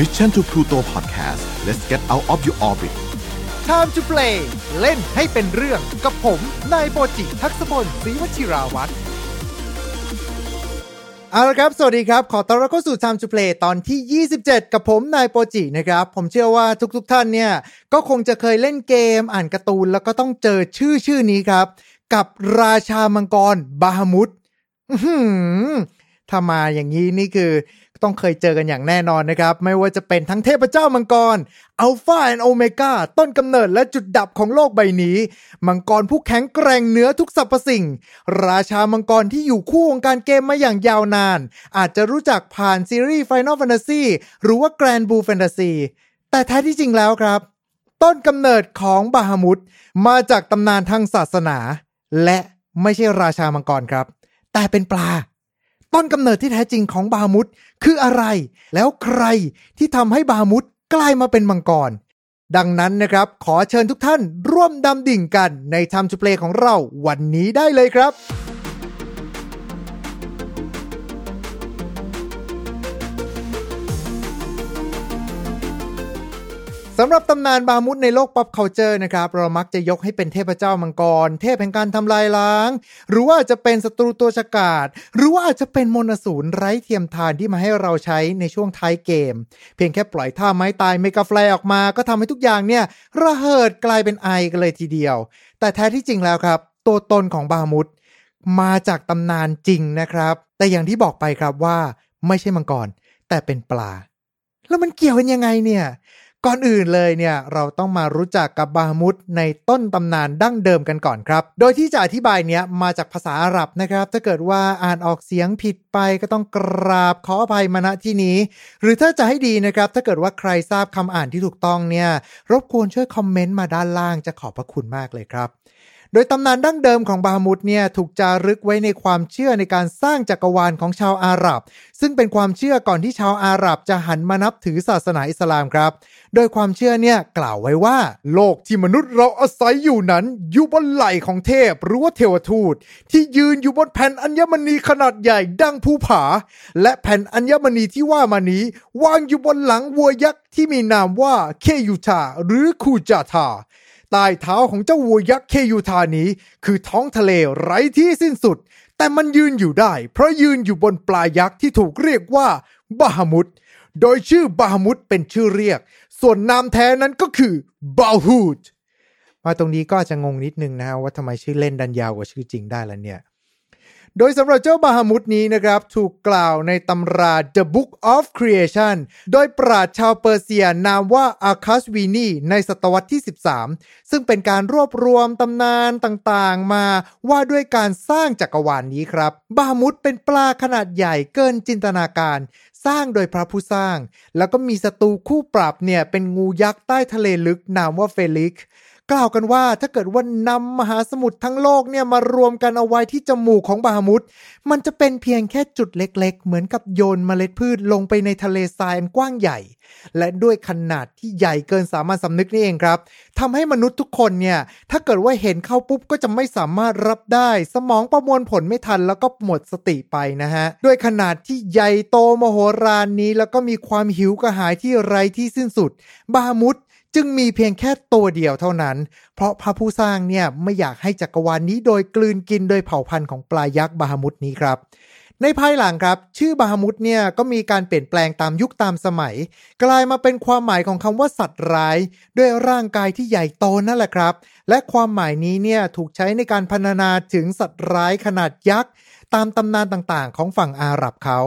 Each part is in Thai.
Mission to Pluto Podcast let's get out of your orbit Time to play เล่นให้เป็นเรื่องกับผม นายโปจิทักษพลศรีวชิราวัตรเอาละครับ สวัสดีครับ ขอต้อนรับเข้าสู่ Time to Play ตอนที่ 27 กับผม นายโปจินะครับ ผมเชื่อว่าทุกๆทท่านเนี่ย ก็คงจะเคยเล่นเกม อ่านการ์ตูน แล้วก็ต้องเจอชื่อชื่อนี้ครับ กับราชามังกรบาฮามุดถ้ามาอย่างนี้นี่คือ ต้องเคยเจอกันอย่างแน่นอนนะครับ ไม่ว่าจะเป็นทั้งเทพเจ้ามังกรอัลฟาแอนโอเมกาต้นกำเนิดและจุดดับของโลกใบนี้ มังกรผู้แข็งแกร่งเหนือทุกสรรพสิ่ง ราชามังกรที่อยู่คู่วงการเกมมาอย่างยาวนาน อาจจะรู้จักผ่านซีรีส์ Final Fantasy หรือว่า Grand Blue Fantasy แต่แท้ที่จริงแล้วครับ ต้นกำเนิดของบาฮามุดมาจากตำนานทางศาสนา และไม่ใช่ราชามังกรครับ แต่เป็นปลา ต้นกำเนิดที่แท้จริงของบามุดคืออะไร แล้วใครที่ทำให้บามุดกลายมาเป็นมังกร ดังนั้นนะครับ ขอเชิญทุกท่านร่วมดำดิ่งกันใน Time to Play ของเราวันนี้ได้เลยครับ สำหรับตำนานบามุดในโลก pop culture นะครับ เรามักจะยกให้เป็นเทพเจ้ามังกร เทพแห่งการทำลายล้าง หรือว่าจะเป็นศัตรูตัวฉกาจหรือว่าอาจจะเป็นมนสูรไร้เทียมทานที่มาให้เราใช้ในช่วงท้ายเกม เพียงแค่ปล่อยท่าไม้ตายเมกาแฟลออกมา ก็ทำให้ทุกอย่างเนี่ยระเหิดกลายเป็นไอกันเลยทีเดียว แต่แท้ที่จริงแล้วครับ ตัวตนของบามุดมาจากตำนานจริงนะครับ แต่อย่างที่บอกไปครับว่าไม่ใช่มังกรแต่เป็นปลา แล้วมันเกี่ยวกันยังไงเนี่ย ก่อนอื่นเลยเนี่ยเราต้องมารู้จักกับบาฮมุดในต้นตำนานดั้งเดิมกันก่อนครับ โดยที่จะอธิบายเนี้ยมาจากภาษาอาหรับนะครับ ถ้าเกิดว่าอ่านออกเสียงผิดไปก็ต้องกราบขออภัยมาณที่นี้ หรือถ้าจะให้ดีนะครับ ถ้าเกิดว่าใครทราบคำอ่านที่ถูกต้องเนี่ยรบกวนช่วยคอมเมนต์มาด้านล่างจะขอบพระคุณมากเลยครับ โดยตำนานดั้งเดิมของบาฮมุดเนี่ยถูกจารึกไว้ในความเชื่อในการสร้างจักรวาลของชาวอาหรับ ซึ่งเป็นความเชื่อก่อนที่ชาวอาหรับจะหันมานับถือศาสนาอิสลามครับ โดยความเชื่อเนี่ยกล่าวไว้ว่า โลกที่มนุษย์เราอาศัยอยู่นั้น อยู่บนไหล่ของเทพหรือว่าเทวทูต ที่ยืนอยู่บนแผ่นอัญมณีขนาดใหญ่ดังภูผา และแผ่นอัญมณีที่ว่ามานี้ วางอยู่บนหลังวัวยักษ์ที่มีนามว่าเคยูทาหรือคูจาทา ใต้เท้าของเจ้าวัวยักษ์เคยูธานี้ คือท้องทะเลไร้ที่สิ้นสุด แต่มันยืนอยู่ได้ เพราะยืนอยู่บนปลายักษ์ที่ถูกเรียกว่าบาฮามุดโดยชื่อบาฮามุดเป็นชื่อเรียก ส่วนนามแท้นั้นก็คือบาฮูดมาตรงนี้ก็จะงงนิดนึงนะว่าทำไมชื่อเล่นดันยาวกว่าชื่อจริงได้ละเนี่ย โดยสำหรับเจ้าบาฮามุดนี้นะครับ ถูกกล่าวในตำรา The Book of Creation โดยปราชญ์ชาวเปอร์เซียนามว่าอาคัสวีนีในศตวรรษที่ 13 ซึ่งเป็นการรวบรวมตำนานต่างๆ มาว่าด้วยการสร้างจักรวาลนนี้ครับ บาฮามุดเป็นปลาขนาดใหญ่เกินจินตนาการ สร้างโดยพระผู้สร้าง แล้วก็มีศัตรูคู่ปรับเนี่ยเป็นงูยักษ์ใต้ทะเลลึกนามว่าเฟลิก กล่าวกันว่าถ้าเกิดว่านำมหาสมุทรทั้งโลกเนี่ยมารวมกันเอาไว้ที่จมูกของบาฮามุดมันจะเป็นเพียงแค่จุดเล็กๆ เหมือนกับโยนเมล็ดพืชลงไปในทะเลทรายอันกว้างใหญ่ และด้วยขนาดที่ใหญ่เกินสามัญสำนึกนี่เองครับทำให้มนุษย์ทุกคนเนี่ยถ้าเกิดว่าเห็นเข้าปุ๊บก็จะไม่สามารถรับได้ สมองประมวลผลไม่ทันแล้วก็หมดสติไปนะฮะด้วยขนาดที่ใหญ่โตมโหฬารนี้ แล้วก็มีความหิวกระหายที่ไร้ที่สิ้นสุด บาฮามุด จึงมีเพียงแค่ตัวเดียวเท่านั้น เพราะพระผู้สร้างเนี่ยไม่อยากให้จักรวาลนนี้โดยกลืนกินโดยเผ่าพันธุ์ของปลายักษ์บาฮามุดนี้ครับ ในภายหลังครับ ชื่อบาฮามุดเนี่ยก็มีการเปลี่ยนแปลงตามยุคตามสมัย กลายมาเป็นความหมายของคำว่าสัตว์ร้าย ด้วยร่างกายที่ใหญ่โตนั่นแหละครับ และความหมายนี้เนี่ยถูกใช้ในการพรรณนาถึงสัตว์ร้ายขนาดยักษ์ตามตำนานต่างๆ ของฝั่งอาหรับเขา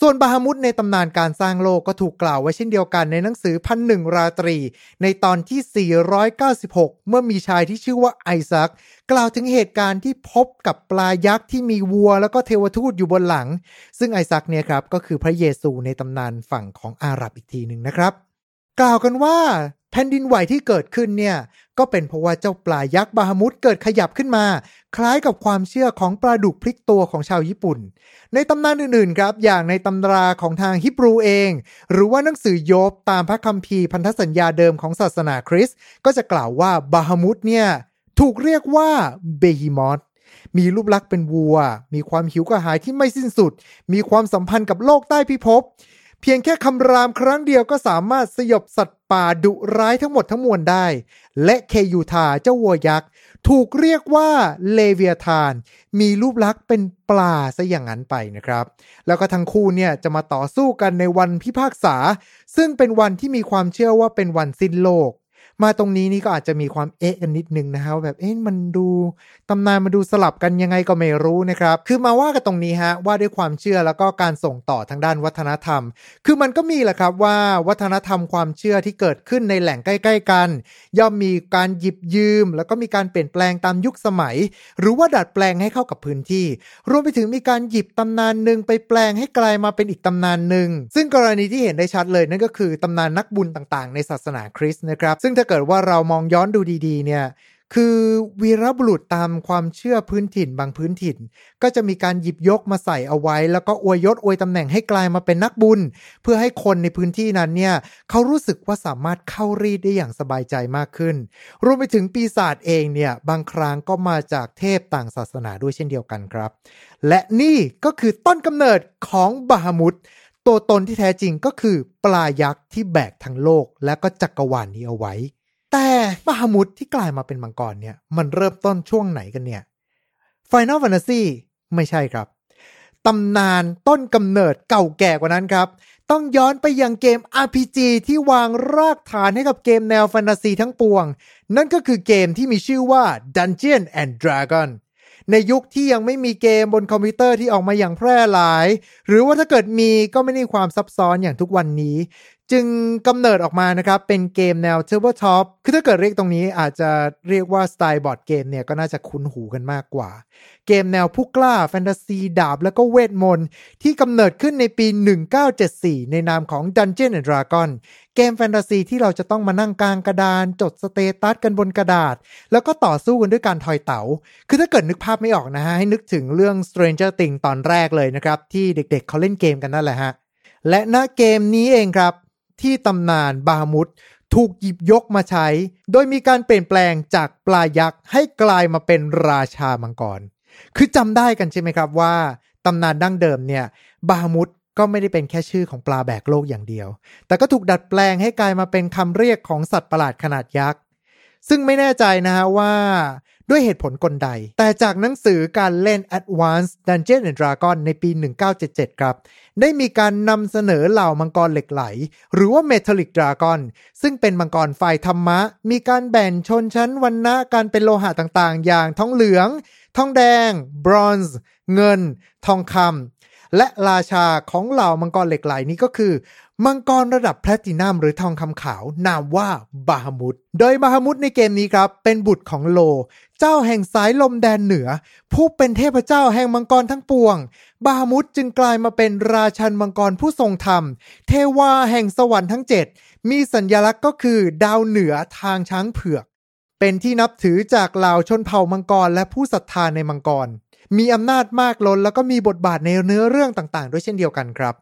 ส่วนบาฮามุดในตำนานการสร้างโลกก็ถูกกล่าวไว้เช่นเดียวกันในหนังสือพันหนึ่งราตรี ในตอนที่ 496 เมื่อมีชายที่ชื่อว่าไอซัก กล่าวถึงเหตุการณ์ที่พบกับปลายักษ์ที่มีวัวแล้วก็เทวทูตอยู่บนหลัง ซึ่งไอซักเนี่ยครับก็คือพระเยซูในตำนานฝั่งของอาหรับอีกทีหนึ่งนะครับ กล่าวกันว่าแผ่นดินไหวที่เกิดขึ้นเนี่ย ก็เป็นเพราะว่าเจ้าปลายักษ์บาฮามุดเกิดขยับขึ้นมา คล้ายกับความเชื่อของปลาดุกพลิกตัวของชาวญี่ปุ่น ในตำนานอื่นๆครับ อย่างในตำราของทางฮิบรูเอง หรือว่าหนังสือโยบตามพระคัมภีร์พันธสัญญาเดิมของศาสนาคริสต์ก็จะกล่าวว่าบาฮามุดเนี่ยถูกเรียกว่าเบฮิมอสมีรูปลักษณ์เป็นวัว มีความหิวกระหายที่ไม่สิ้นสุด มีความสัมพันธ์กับโลกใต้พิภพ เพียงแค่คำรามครั้งเดียวก็สามารถสยบสัตว์ป่าดุร้ายทั้งหมดทั้งมวลได้ และเคยูทาเจ้าวัวยักษ์ ถูกเรียกว่าเลเวียทาน มีรูปลักษณ์เป็นปลาซะอย่างนั้นไปนะครับ แล้วก็ทั้งคู่เนี่ยจะมาต่อสู้กันในวันพิพากษา ซึ่งเป็นวันที่มีความเชื่อว่าเป็นวันสิ้นโลก มาตรงนี้นี่ก็อาจจะมีความเอ๊ะกันนิดนึงนะฮะว่าแบบเอ๊ะมันดูตำนานมาดูสลับกันยังไงก็ไม่รู้นะครับ คือมาว่ากันตรงนี้ฮะว่าด้วยความเชื่อแล้วก็การส่งต่อทางด้านวัฒนธรรม คือมันก็มีแหละครับว่าวัฒนธรรมความเชื่อที่เกิดขึ้นในแหล่งใกล้ ๆ กัน ย่อมมีการหยิบยืม แล้วก็มีการเปลี่ยนแปลงตามยุคสมัย หรือว่าดัดแปลงให้เข้ากับพื้นที่ รวมไปถึงมีการหยิบตำนานหนึ่งไปแปลงให้กลายมาเป็นอีกตำนานหนึ่งซึ่งกรณีที่เห็นได้ชัดเลยนั่นก็คือตำนานนักบุญต่างๆ ในศาสนาคริสต์นะครับซึ่งถ้าเกิดว่าเรามองย้อนดูดีๆ เนี่ย คือวีรบุรุษตามความเชื่อพื้นถิ่นบางพื้นถิ่น ก็จะมีการหยิบยกมาใส่เอาไว้ แล้วก็อวยยศอวยตำแหน่งให้กลายมาเป็นนักบุญ เพื่อให้คนในพื้นที่นั้นเนี่ยเขารู้สึกว่าสามารถเข้ารีดได้อย่างสบายใจมากขึ้น รวมไปถึงปีศาจเองเนี่ยบางครั้งก็มาจากเทพต่างศาสนาด้วยเช่นเดียวกันครับ และนี่ก็คือต้นกำเนิดของบาฮามุด ตัวตนที่แท้จริงก็คือปลายักษ์ที่แบกทั้งโลกและก็จักรวาลนนี้เอาไว้ แต่บาฮามุดที่กลายมาเป็นมังกรเนี่ย มันเริ่มต้นช่วงไหนกันเนี่ย Final Fantasy ไม่ใช่ครับ ตำนานต้นกำเนิดเก่าแก่กว่านั้นครับ ต้องย้อนไปยังเกม RPG ที่วางรากฐานให้กับเกมแนวแฟนตาซีทั้งปวง นั่นก็คือเกมที่มีชื่อว่า Dungeon and Dragon ในยุคที่ยังไม่มีเกมบนคอมพิวเตอร์ที่ออกมาอย่างแพร่หลาย หรือว่าถ้าเกิดมีก็ไม่ได้ความซับซ้อนอย่างทุกวันนี้ จึงกำเนิดออกมานะครับเป็นเกมแนว Tabletop คือถ้าเกิดเรียกตรงนี้อาจจะเรียกว่าสไตล์บอร์ดเกมเนี่ยก็น่าจะคุ้นหูกันมากกว่า เกมแนวผู้กล้า แฟนตาซี ดาบ แล้วก็เวทมนต์ ที่กำเนิดขึ้นในปี 1974 ในนามของ Dungeon and Dragon เกมแฟนตาซีที่เราจะต้องมานั่งกลางกระดาน จด status กันบนกระดาษ แล้วก็ต่อสู้กันด้วยการทอยเต๋า คือถ้าเกิดนึกภาพไม่ออกนะฮะ ให้นึกถึงเรื่อง Stranger Things ตอนแรกเลยนะครับ ที่เด็กๆเขาเล่นเกมกันนั่นแหละฮะและณเกมนี้เองครับ ที่ตำนานบามุดถูกหยิบยกมาใช้ โดยมีการเปลี่ยนแปลงจากปลายักษ์ให้กลายมาเป็นราชามังกร คือจำได้กันใช่ไหมครับว่าตำนานดั้งเดิมเนี่ย บามุดก็ไม่ได้เป็นแค่ชื่อของปลาแบกโลกอย่างเดียว แต่ก็ถูกดัดแปลงให้กลายมาเป็นคำเรียกของสัตว์ประหลาดขนาดยักษ์ ซึ่งไม่แน่ใจนะฮะว่า ด้วยเหตุผลกลใด แต่จากหนังสือการเล่น Advanced Dungeon and Dragon ในปี 1977 ครับ ได้มีการนำเสนอเหล่ามังกรเหล็กไหล หรือว่า Metallic Dragon ซึ่งเป็นมังกรไฟธรรมะ มีการแบ่งชนชั้นวันนะการเป็นโลหะต่างๆ อย่างทองเหลือง ทองแดง บรอนซ์ เงิน ทองคำ และราชาของเหล่ามังกรเหล็กไหลนี้ก็คือ มังกรระดับแพลตินัมหรือทองคำขาว นามว่าบาฮามุดโดยบาฮามุดในเกมนี้ครับ เป็นบุตรของโล เจ้าแห่งสายลมแดนเหนือ ผู้เป็นเทพเจ้าแห่งมังกรทั้งปวง บาฮามุดจึงกลายมาเป็นราชันมังกรผู้ทรงธรรม เทวาแห่งสวรรค์ทั้งเจ็ดมีสัญญลักษณ์ก็คือ ดาวเหนือทางช้างเผือก เป็นที่นับถือจากเหล่าชนเผ่ามังกรและผู้ศรัทธาในมังกร มีอำนาจมากล้นแล้วก็มีบทบาทในเนื้อเรื่องต่างๆ ด้วยเช่นเดียวกันครับ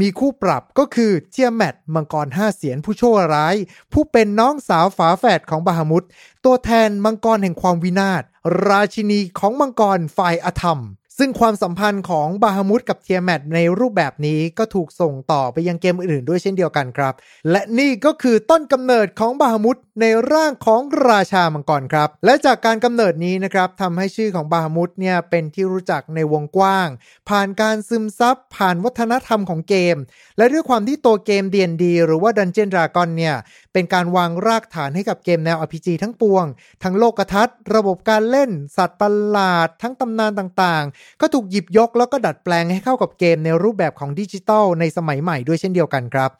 มีคู่ปรับก็คือเทียแมทมังกรห้าเสียนผู้โชั่วร้าย ผู้เป็นน้องสาวฝาแฝดของบาฮามุตตัวแทนมังกรแห่งความวินาศราชินีของมังกรฝ่ายอธรรม ซึ่งความสัมพันธ์ของบาฮามุดกับเทียแมทในรูปแบบนี้ก็ถูกส่งต่อไปยังเกมอื่นๆด้วยเช่นเดียวกันครับ และนี่ก็คือต้นกำเนิดของบาฮามุดในร่างของราชามังกรครับ และจากการกำเนิดนี้นะครับทำให้ชื่อของบาฮามุดเนี่ยเป็นที่รู้จักในวงกว้าง ผ่านการซึมซับผ่านวัฒนธรรมของเกม และด้วยความที่ตัวเกม D&D หรือว่า Dungeon Dragon เนี่ย เป็นการวางรากฐานให้กับเกมแนว RPG ทั้งปวง ทั้งโลกทัศน์ ระบบการเล่น สัตว์ประหลาด ทั้งตำนานต่างๆ ก็ถูกหยิบยกแล้วก็ดัดแปลงให้เข้ากับเกมในรูปแบบของดิจิทัลในสมัยใหม่ด้วยเช่นเดียวกันครับ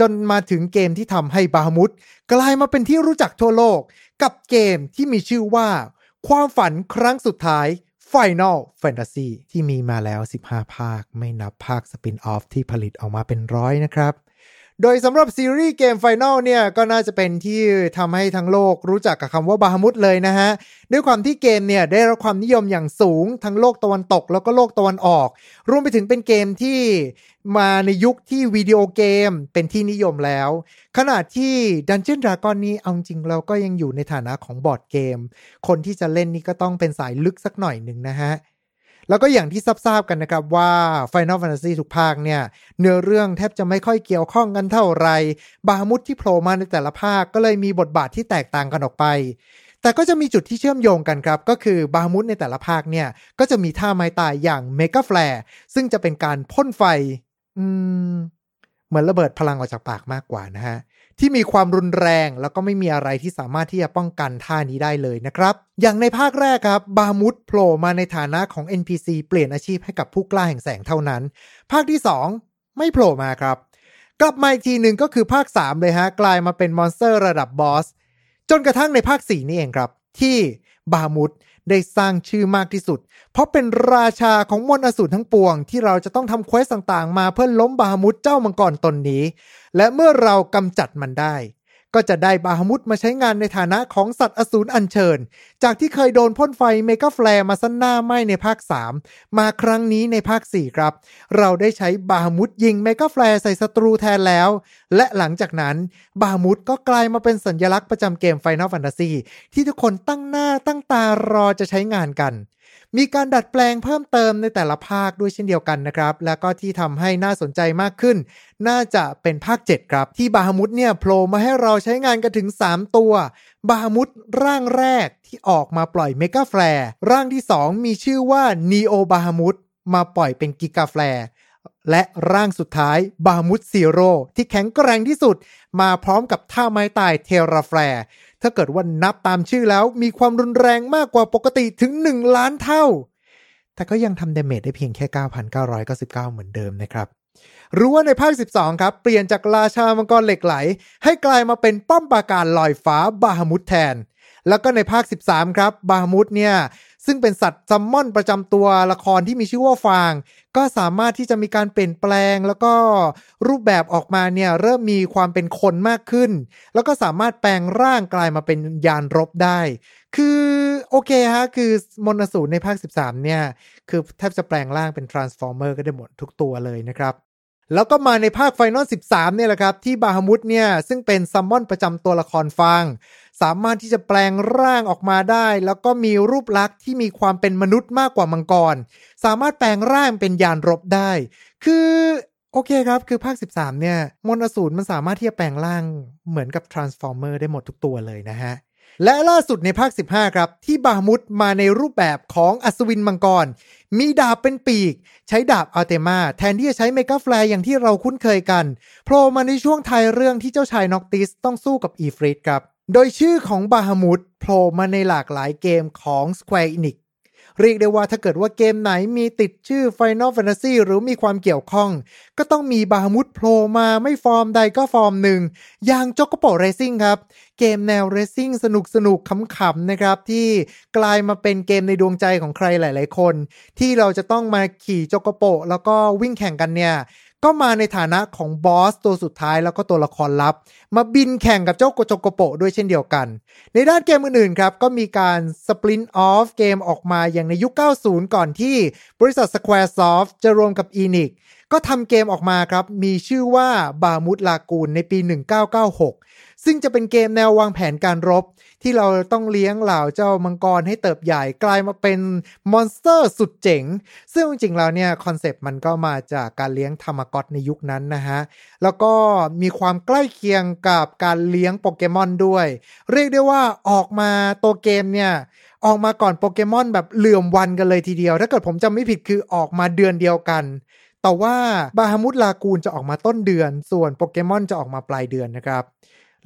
จนมาถึงเกมที่ทำให้บาฮมุดกลายมาเป็นที่รู้จักทั่วโลก กับเกมที่มีชื่อว่า ความฝันครั้งสุดท้าย Final Fantasy ที่มีมาแล้ว 15 ภาค ไม่นับภาคสปินออฟที่ผลิตออกมาเป็นร้อยนะครับ โดยสำหรับซีรีส์เกม Final เนี่ยก็น่าจะเป็นที่ทำให้ทั้งโลกรู้จักกับคำว่าบาฮามุดเลยนะฮะ ด้วยความที่เกมเนี่ยได้รับความนิยมอย่างสูงทั้งโลกตะวันตกแล้วก็โลกตะวันออก รวมไปถึงเป็นเกมที่มาในยุคที่วิดีโอเกมเป็นที่นิยมแล้ว ขณะที่ Dungeon Dragon นี้เอาจริงเราก็ยังอยู่ในฐานะของบอร์ดเกม คนที่จะเล่นนี่ก็ต้องเป็นสายลึกสักหน่อยหนึ่งนะฮะ แล้วก็อย่างที่ทราบกันนะครับว่า Final Fantasy ทุกภาคเนี่ย เนื้อเรื่องแทบจะไม่ค่อยเกี่ยวข้องกันเท่าไหร่บาฮมุดที่โผล่มาในแต่ละภาคก็เลยมีบทบาทที่แตกต่างกันออกไป แต่ก็จะมีจุดที่เชื่อมโยงกันครับ ก็คือบาฮามุดในแต่ละภาคเนี่ย ก็จะมีท่าไม้ตายอย่างเมกาแฟร์ซึ่งจะเป็นการพ่นไฟ อืมเหมือนระเบิดพลังออกจากปากมากกว่านะฮะ ที่มีความรุนแรง แล้วก็ไม่มีอะไรที่สามารถที่จะป้องกันท่านี้ได้เลยนะครับ อย่างในภาคแรกครับบามุดโผล่มาในฐานะของ NPC เปลี่ยนอาชีพให้กับผู้กล้าแห่งแสงเท่านั้น ภาคที่ 2 ไม่โผล่มาครับ กลับมาอีกทีหนึ่งก็คือภาค 3 เลยฮะ กลายมาเป็น monster ระดับ boss จนกระทั่งในภาค 4 นี่เองครับ ที่บามุด ได้สร้างชื่อมากที่สุด เพราะเป็นราชาของมนต์อสูรทั้งปวง ที่เราจะต้องทำ quest ต่างๆ มาเพื่อล้มบาฮามุดเจ้ามังกรตนนี้ และเมื่อเรากำจัดมันได้ ก็จะได้บาฮมุดมาใช้งานในฐานะของสัตว์อสูรอัญเชิญ จากที่เคยโดนพ่นไฟ Mega Flare มาซะหน้าไหม้ในภาค 3 มาครั้งนี้ในภาค 4 ครับ เราได้ใช้บาฮมุดยิง Mega Flare ใส่ศัตรูแทนแล้ว และหลังจากนั้นบาฮมุดก็กลายมาเป็นสัญลักษณ์ประจำเกม Final Fantasy ที่ทุกคนตั้งหน้าตั้งตารอจะใช้งานกัน มีการดัดแปลงเพิ่มเติมในแต่ละภาคด้วยเช่นเดียวกันนะครับ แล้วก็ที่ทำให้น่าสนใจมากขึ้น น่าจะเป็นภาค 7 ครับ ที่บาฮมุดเนี่ยโผล่มาให้เราใช้งานกันถึง 3 ตัว บาฮมุดร่างแรกที่ออกมาปล่อย Mega Flare ร่างที่ 2 มีชื่อว่า Neo บาฮมุดมาปล่อยเป็น Giga Flare และร่างสุดท้ายบาฮามุด Zero ที่แข็งแกร่งที่สุด มาพร้อมกับท่าไม้ตาย Tera Flare ถ้าเกิดว่านับตามชื่อแล้วมีความรุนแรงมากกว่าปกติถึง 1 ล้านเท่า แต่ก็ยังทำเดเมจได้เพียงแค่ 9,999 เหมือนเดิมนะครับรู้ว่าในภาค 12 ครับ เปลี่ยนจากราชามังกรเหล็กไหล ให้กลายมาเป็นป้อมปราการลอยฟ้าบาฮามุดแทน แล้วก็ในภาค 13 ครับ บาฮามุดเนี่ย ซึ่งเป็นสัตว์ซัมมอนประจำตัวละครที่มีชื่อว่าฟาง ก็สามารถที่จะมีการเปลี่ยนแปลง แล้วก็รูปแบบออกมาเนี่ยเริ่มมีความเป็นคนมากขึ้น แล้วก็สามารถแปลงร่างกลายมาเป็นยานรบได้ คือโอเคฮะ คือมนสูรในภาค 13 เนี่ย คือแทบจะแปลงร่างเป็น Transformer ก็ได้หมดทุกตัวเลยนะครับ แล้วก็มาในภาคไฟนอล13 เนี่ยแหละครับ ที่บาฮามุดเนี่ย ซึ่งเป็นซัมมอนประจำตัวละครฟาง สามารถที่จะแปลงร่างออกมาได้ แล้วก็มีรูปลักษณ์ที่มีความเป็นมนุษย์มากกว่ามังกร สามารถแปลงร่างเป็นยานรบได้ คือโอเคครับ คือภาค 13 เนี่ย มนอสูรมันสามารถที่จะแปลงร่างเหมือนกับ Transformer ได้หมดทุกตัวเลยนะฮะ และล่าสุดในภาค 15 ครับ ที่บามุดมาในรูปแบบของอัศวินมังกร มีดาบเป็นปีก ใช้ดาบ Ultima แทนที่จะใช้ Mega Flare อย่างที่เราคุ้นเคยกันโผล่มาในช่วงท้ายเรื่องที่เจ้าชายน็อกติสต้องสู้กับอีฟริตครับ โดยชื่อของบาฮามุดโผล่มาในหลากหลายเกมของ Square Enix เรียกได้ว่าถ้าเกิดว่าเกมไหนมีติดชื่อ Final Fantasy หรือมีความเกี่ยวข้อง ก็ต้องมีบาฮมุดโผล่มาไม่ฟอร์มใดก็ฟอร์มหนึ่ง อย่าง Chocobo Racing ครับ เกมแนว racing สนุกสนุกขำๆนะครับ ที่กลายมาเป็นเกมในดวงใจของใครหลาย ๆ คน ที่เราจะต้องมาขี่โจโกโบแล้วก็วิ่งแข่งกันเนี่ย ก็มาในฐานะของ boss ตัวสุดท้ายแล้วก็ตัวละครลับ มาบินแข่งกับเจ้าโกโจโกโปด้วยเช่นเดียวกัน ในด้านเกมอื่นๆครับ ก็มีการ spin-off เกมออกมาอย่างในยุค 90 ก่อนที่บริษัท Squaresoft จะรวมกับ Enix ก็ทำเกมออกมาครับ มีชื่อว่า Bahamut Lagoon ในปี 1996 ซึ่งจะเป็นเกมแนววางแผนการรบ ที่เราต้องเลี้ยงเหล่าเจ้ามังกรให้เติบใหญ่กลายมาเป็น monster สุดเจ๋ง ซึ่งจริงๆแล้วเนี่ย concept มันก็มาจากการเลี้ยงทามาก็อตในยุคนั้นนะฮะ แล้วก็มีความใกล้เคียงกับการเลี้ยงโปเกมอนด้วย เรียกได้ว่าออกมาตัวเกมเนี่ยออกมาก่อนโปเกมอนแบบเหลื่อมวันกันเลยทีเดียว ถ้าเกิดผมจำไม่ผิดคือออกมาเดือนเดียวกัน แต่ว่าบาฮามุดลากูนจะออกมาต้นเดือน ส่วนโปเกมอนจะออกมาปลายเดือนนะครับ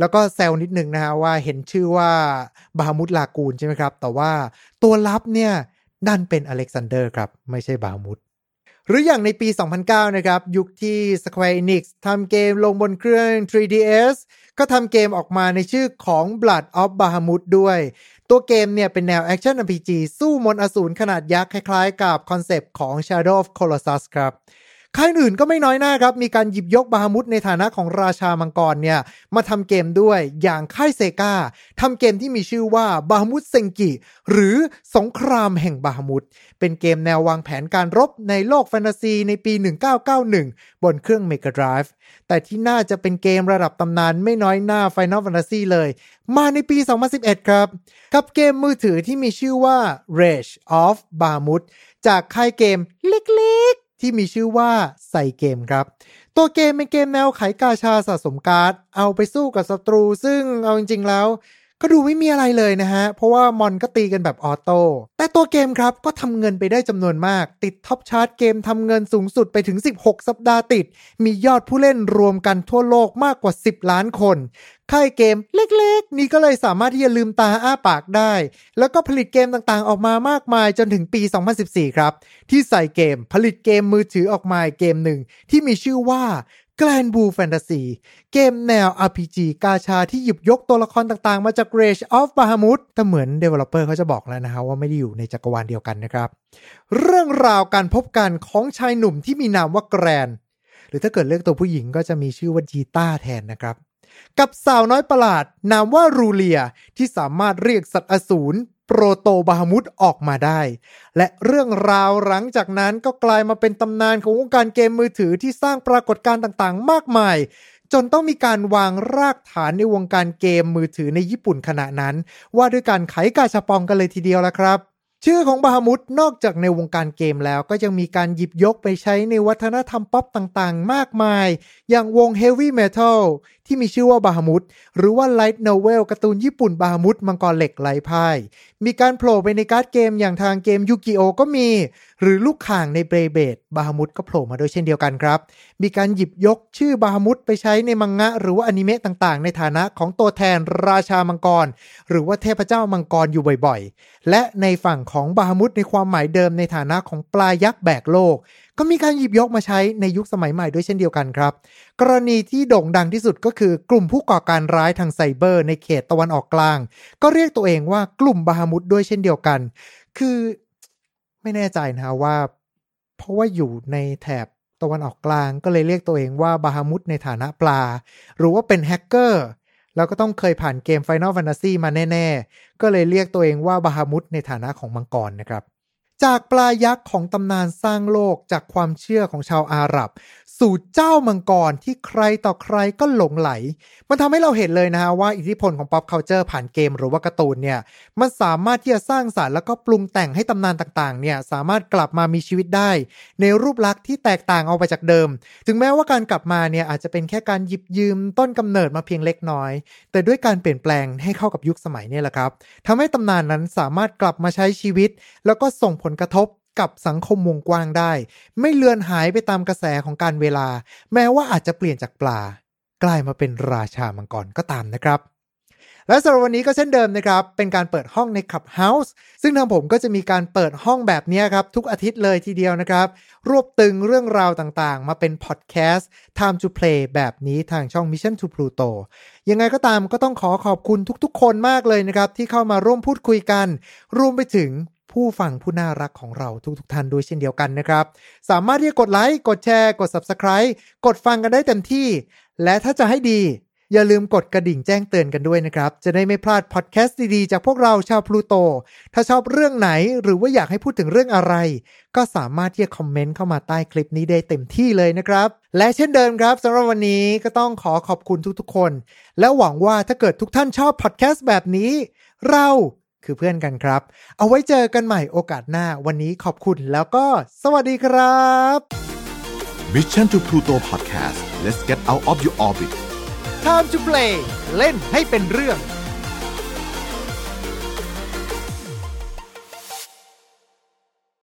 แล้วก็แซวนิดนึงนะฮะว่าเห็นชื่อว่าบาฮมุดลากูนใช่ไหมครับ แต่ว่าตัวลับเนี่ยดันเป็นอเล็กซานเดอร์ครับ ไม่ใช่บาฮมุดหรืออย่างในปี 2009 นะครับ ยุคที่ Square Enix ทำเกมลงบนเครื่อง 3DS ก็ทำเกมออกมาในชื่อของ Blood of Bahamut ด้วย ตัวเกมเนี่ยเป็นแนว Action RPG สู้มนอสูรขนาดยักษ์คล้ายๆ กับคอนเซปต์ของ Shadow of Colossus ครับ ค่ายอื่นก็ไม่น้อยหน้าครับ มีการหยิบยกบาฮามุดในฐานะของราชามังกรเนี่ย มาทำเกมด้วยอย่างค่ายเซกาทำเกมที่มีชื่อว่าบาฮามุดเซงกิ หรือสงครามแห่งบาฮามุดเป็นเกมแนววางแผนการรบในโลกแฟนตาซีในปี 1991 บนเครื่อง Mega Drive แต่ที่น่าจะเป็นเกมระดับตำนานไม่น้อยหน้า Final Fantasy เลย มาในปี 2011 ครับ กับเกมมือถือที่มีชื่อว่า Rage of Bahamut จากค่ายเกมเล็ก ที่มีชื่อว่าใส่เกมครับ ตัวเกมเป็นเกมแนวไขกาชาสะสมการ์ด เอาไปสู้กับศัตรู ซึ่งเอาจริงๆแล้ว ก็ดูไม่มีอะไรเลยนะฮะ เพราะว่ามอนก็ตีกันแบบ auto แต่ตัวเกมครับก็ทำเงินไปได้จำนวนมาก ติด top chart เกมทำเงินสูงสุดไปถึง 16 สัปดาห์ติด มียอดผู้เล่นรวมกันทั่วโลกมากกว่า 10 ล้านคน ค่ายเกมเล็กๆ นี้ก็เลยสามารถที่จะลืมตาอ้าปากได้ แล้วก็ผลิตเกมต่างๆ ออกมามากมายจนถึงปี 2014 ครับ ที่ใส่เกมผลิตเกมมือถือออกมาเกมหนึ่งที่มีชื่อว่า Grand Blue Fantasy เกมแนว RPG กาชาที่หยิบยกตัวละครต่างๆ มาจาก Rage of Bahamut แต่เหมือน Developer เขาจะบอกแล้วนะฮะว่าไม่ได้อยู่ในจักรวาลเดียวกันนะครับ เรื่องราวการพบกันของชายหนุ่มที่มีนามว่าแกรน หรือถ้าเกิดเลือกตัวผู้หญิงก็จะมีชื่อว่าจีต้าแทนนะครับ กับสาวน้อยประหลาด นามว่ารูเลียที่สามารถเรียกสัตว์อสูร ปรโตบาฮามุตออกมาได้ และเรื่องราวหลังจากนั้นก็กลายมาเป็นตำนานของวงการเกมมือถือที่สร้างปรากฏการณ์ต่างๆ มากมาย จนต้องมีการวางรากฐานในวงการเกมมือถือในญี่ปุ่นขณะนั้น ว่าด้วยการไขกาชาปองกันเลยทีเดียวละครับ ชื่อของบาฮามุดนอกจากในวงการเกมแล้วก็ยังมีการหยิบยกไปใช้ในวัฒนธรรมป๊อปต่างๆ มากมาย อย่างวง Heavy Metal ที่มีชื่อว่าบาฮามุดหรือว่า Light Novel การ์ตูนญี่ปุ่นบาฮามุดมังกรเหล็กไร้พ่าย มีการโผล่ไปในการ์ดเกมอย่างทางเกมยูกิโอก็มี หรือลูกข่างในเบย์เบลดบาฮามุดก็โผล่มาด้วยเช่นเดียวกันครับ มีการหยิบยกชื่อบาฮามุดไปใช้ในมังงะ หรือว่าอนิเมะต่างๆ ในฐานะของตัวแทนราชามังกร หรือว่าเทพเจ้ามังกรอยู่บ่อยๆ และในฝั่งของบาฮามุดในความหมายเดิมในฐานะของปลายักษ์แบกโลก ก็มีการหยิบยกมาใช้ในยุคสมัยใหม่ด้วยเช่นเดียวกันครับ กรณีที่โด่งดังที่สุดก็คือกลุ่มผู้ก่อการร้ายทางไซเบอร์ ในเขตตะวันออกกลาง ก็เรียกตัวเองว่ากลุ่มบาฮามุดด้วยเช่นเดียวกัน คือไม่แน่ใจนะฮะว่า เพราะว่าอยู่ในแถบ ตะวันออกกลางก็เลยเรียกตัวเองว่าบาฮามุดในฐานะปลา หรือว่าเป็นแฮกเกอร์แล้วก็ต้องเคยผ่านเกม Final Fantasy มาแน่ ๆ ก็เลยเรียกตัวเองว่าบาฮามุดในฐานะของมังกรนะครับ จากปลายักษ์ของตำนานสร้างโลกจากความเชื่อของชาวอาหรับ สู่เจ้ามังกรที่ใครต่อใครก็หลงไหล มันทำให้เราเห็นเลยนะฮะว่าอิทธิพลของ pop culture ผ่านเกมหรือว่าการ์ตูนเนี่ย มันสามารถที่จะสร้างสารรค์แล้วก็ปรุงแต่งให้ตำนานต่างๆ เนี่ยสามารถกลับมามีชีวิตได้ ในรูปลักษณ์ที่แตกต่างออกไปจากเดิม ถึงแม้ว่าการกลับมาเนี่ยอาจจะเป็นแค่การหยิบยืมต้นกำเนิดมาเพียงเล็กน้อย แต่ด้วยการเปลี่ยนแปลงให้เข้ากับยุคสมัยเนี่ยแหละครับทำให้ตำนานนั้นสามารถกลับมาใช้ชีวิต แล้วก็ส่งผลกระทบกับสังคมวงกว้างได้ ไม่เลือนหายไปตามกระแสของการเวลา แม้ว่าอาจจะเปลี่ยนจากปลา กลายมาเป็นราชามังกรก็ตามนะครับและสำหรับวันนี้ก็เช่นเดิมนะครับ เป็นการเปิดห้องใน Clubhouse ซึ่งทางผมก็จะมีการเปิดห้องแบบนี้ครับ ทุกอาทิตย์เลยทีเดียวนะครับ รวบตึงเรื่องราวต่างๆ มาเป็นพอดแคสต์ Time to Play แบบนี้ทางช่อง Mission to Pluto ยังไงก็ตามก็ต้องขอขอบคุณทุกๆ คนมากเลยนะครับ ที่เข้ามาร่วมพูดคุยกัน รวมไปถึง ผู้ฟังผู้น่ารักของเราทุกๆท่านด้วยเช่นเดียวกันนะครับ สามารถที่จะกดไลค์กดแชร์กด Subscribe กดฟังกันได้เต็มที่ และถ้าจะให้ดี อย่าลืมกดกระดิ่งแจ้งเตือนกันด้วยนะครับ จะได้ไม่พลาดพอดแคสต์ดีๆ จากพวกเราชาวพลูโต ถ้าชอบเรื่องไหนหรือว่าอยากให้พูดถึงเรื่องอะไร ก็สามารถที่จะคอมเมนต์เข้ามาใต้คลิปนี้ได้เต็มที่เลยนะครับ และเช่นเดิมครับสำหรับวันนี้ก็ต้องขอขอบคุณทุกๆคน และหวังว่าถ้าเกิดทุกท่านชอบพอดแคสต์แบบนี้ เรา คือเพื่อนกันครับ เอาไว้เจอกันใหม่โอกาสหน้าวันนี้ขอบคุณแล้วก็สวัสดีครับ Mission to Pluto Podcast let's get out of your orbit Time to play เล่นให้เป็นเรื่อง